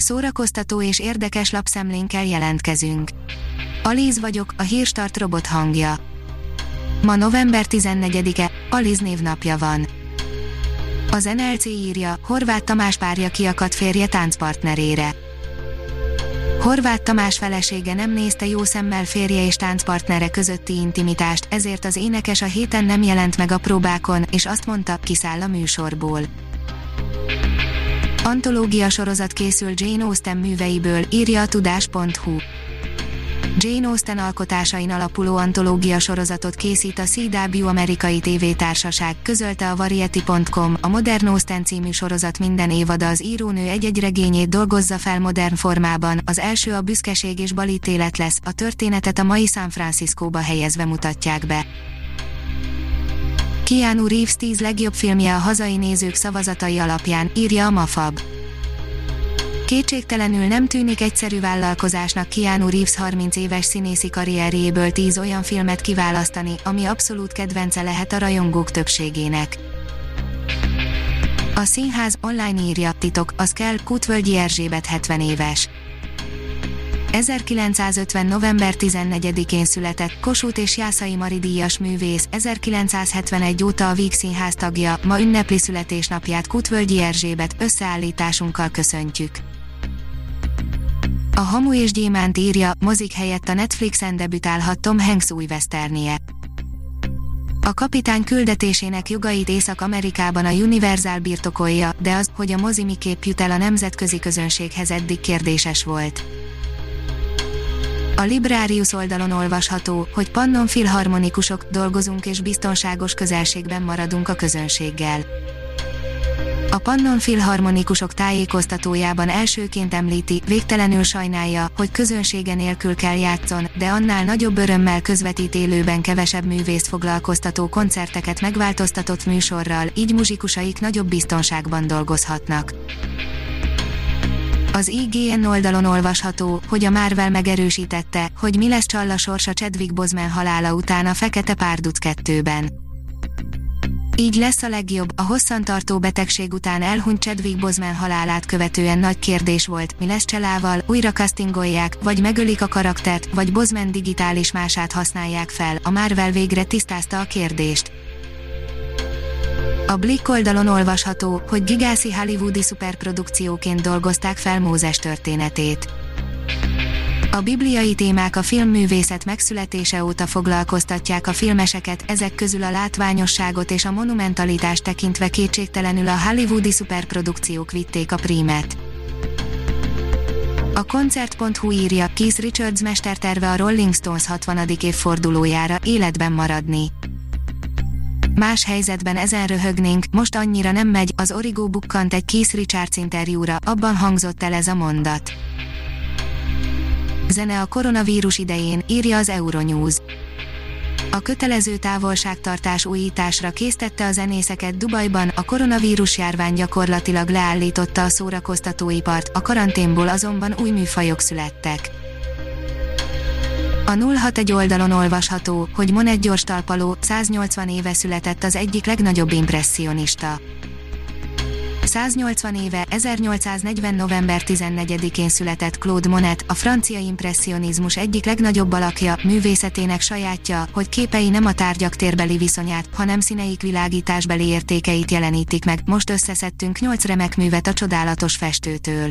Szórakoztató és érdekes lapszemlénkkel jelentkezünk. Alíz vagyok, a hírstart robot hangja. Ma november 14-e, Aliz névnapja van. Az NLC írja, Horváth Tamás párja kiakadt férje táncpartnerére. Horváth Tamás felesége nem nézte jó szemmel férje és táncpartnere közötti intimitást, ezért az énekes a héten nem jelent meg a próbákon, és azt mondta, kiszáll a műsorból. Antológia sorozat készül Jane Austen műveiből, írja a tudás.hu. Jane Austen alkotásain alapuló antológia sorozatot készít a CW amerikai tévétársaság, közölte a Variety.com, a Modern Austen című sorozat minden évada az írónő egy-egy regényét dolgozza fel modern formában, az első a büszkeség és balítélet lesz, a történetet a mai San Franciscóba helyezve mutatják be. Keanu Reeves 10 legjobb filmje a hazai nézők szavazatai alapján, írja a Mafab. Kétségtelenül nem tűnik egyszerű vállalkozásnak Keanu Reeves 30 éves színészi karrierjéből 10 olyan filmet kiválasztani, ami abszolút kedvence lehet a rajongók többségének. A színház online írja, titok, az kell, Kutvölgyi Erzsébet 70 éves. 1950. november 14-én született Kossuth és Jászai Mari díjas művész, 1971 óta a Víg Színház tagja, ma ünnepli születésnapját Kutvölgyi Erzsébet, összeállításunkkal köszöntjük. A Hamu és Gyémánt írja, mozik helyett a Netflixen debütálhat Tom Hanks új westernje. A kapitány küldetésének jogait Észak-Amerikában a Universal birtokolja, de az, hogy a mozi miképp jut el a nemzetközi közönséghez eddig kérdéses volt. A Librarius oldalon olvasható, hogy Pannon filharmonikusok dolgozunk és biztonságos közelségben maradunk a közönséggel. A Pannon Filharmonikusok tájékoztatójában elsőként említi, végtelenül sajnálja, hogy közönsége nélkül kell játszon, de annál nagyobb örömmel közvetít élőben kevesebb művészt foglalkoztató koncerteket megváltoztatott műsorral, így muzsikusaik nagyobb biztonságban dolgozhatnak. Az IGN oldalon olvasható, hogy a Marvel megerősítette, hogy mi lesz Csalla sorsa Chadwick Boseman halála után a Fekete Párduc 2-ben. Így lesz a legjobb, a hosszantartó betegség után elhunyt Chadwick Boseman halálát követően nagy kérdés volt, mi lesz Cselával, újra castingolják, vagy megölik a karaktert, vagy Boseman digitális mását használják fel, a Marvel végre tisztázta a kérdést. A Blick oldalon olvasható, hogy gigászi hollywoodi szuperprodukcióként dolgozták fel Mózes történetét. A bibliai témák a filmművészet megszületése óta foglalkoztatják a filmeseket, ezek közül a látványosságot és a monumentalitást tekintve kétségtelenül a hollywoodi szuperprodukciók vitték a prímet. A koncert.hu írja, Keith Richards mesterterve a Rolling Stones 60. évfordulójára életben maradni. Más helyzetben ezen röhögnénk, most annyira nem megy, az Origo bukkant egy Keith Richards interjúra, abban hangzott el ez a mondat. Zene a koronavírus idején, írja az Euronews. A kötelező távolságtartás újításra késztette a zenészeket Dubajban, a koronavírus járvány gyakorlatilag leállította a szórakoztatóipart, a karanténból azonban új műfajok születtek. A 061 oldalon olvasható, hogy Monet gyors talpaló, 180 éve született az egyik legnagyobb impressionista. 180 éve, 1840. november 14-én született Claude Monet, a francia impressionizmus egyik legnagyobb alakja, művészetének sajátja, hogy képei nem a tárgyak térbeli viszonyát, hanem színeik világításbeli értékeit jelenítik meg. Most összeszedtünk 8 remek művet a csodálatos festőtől.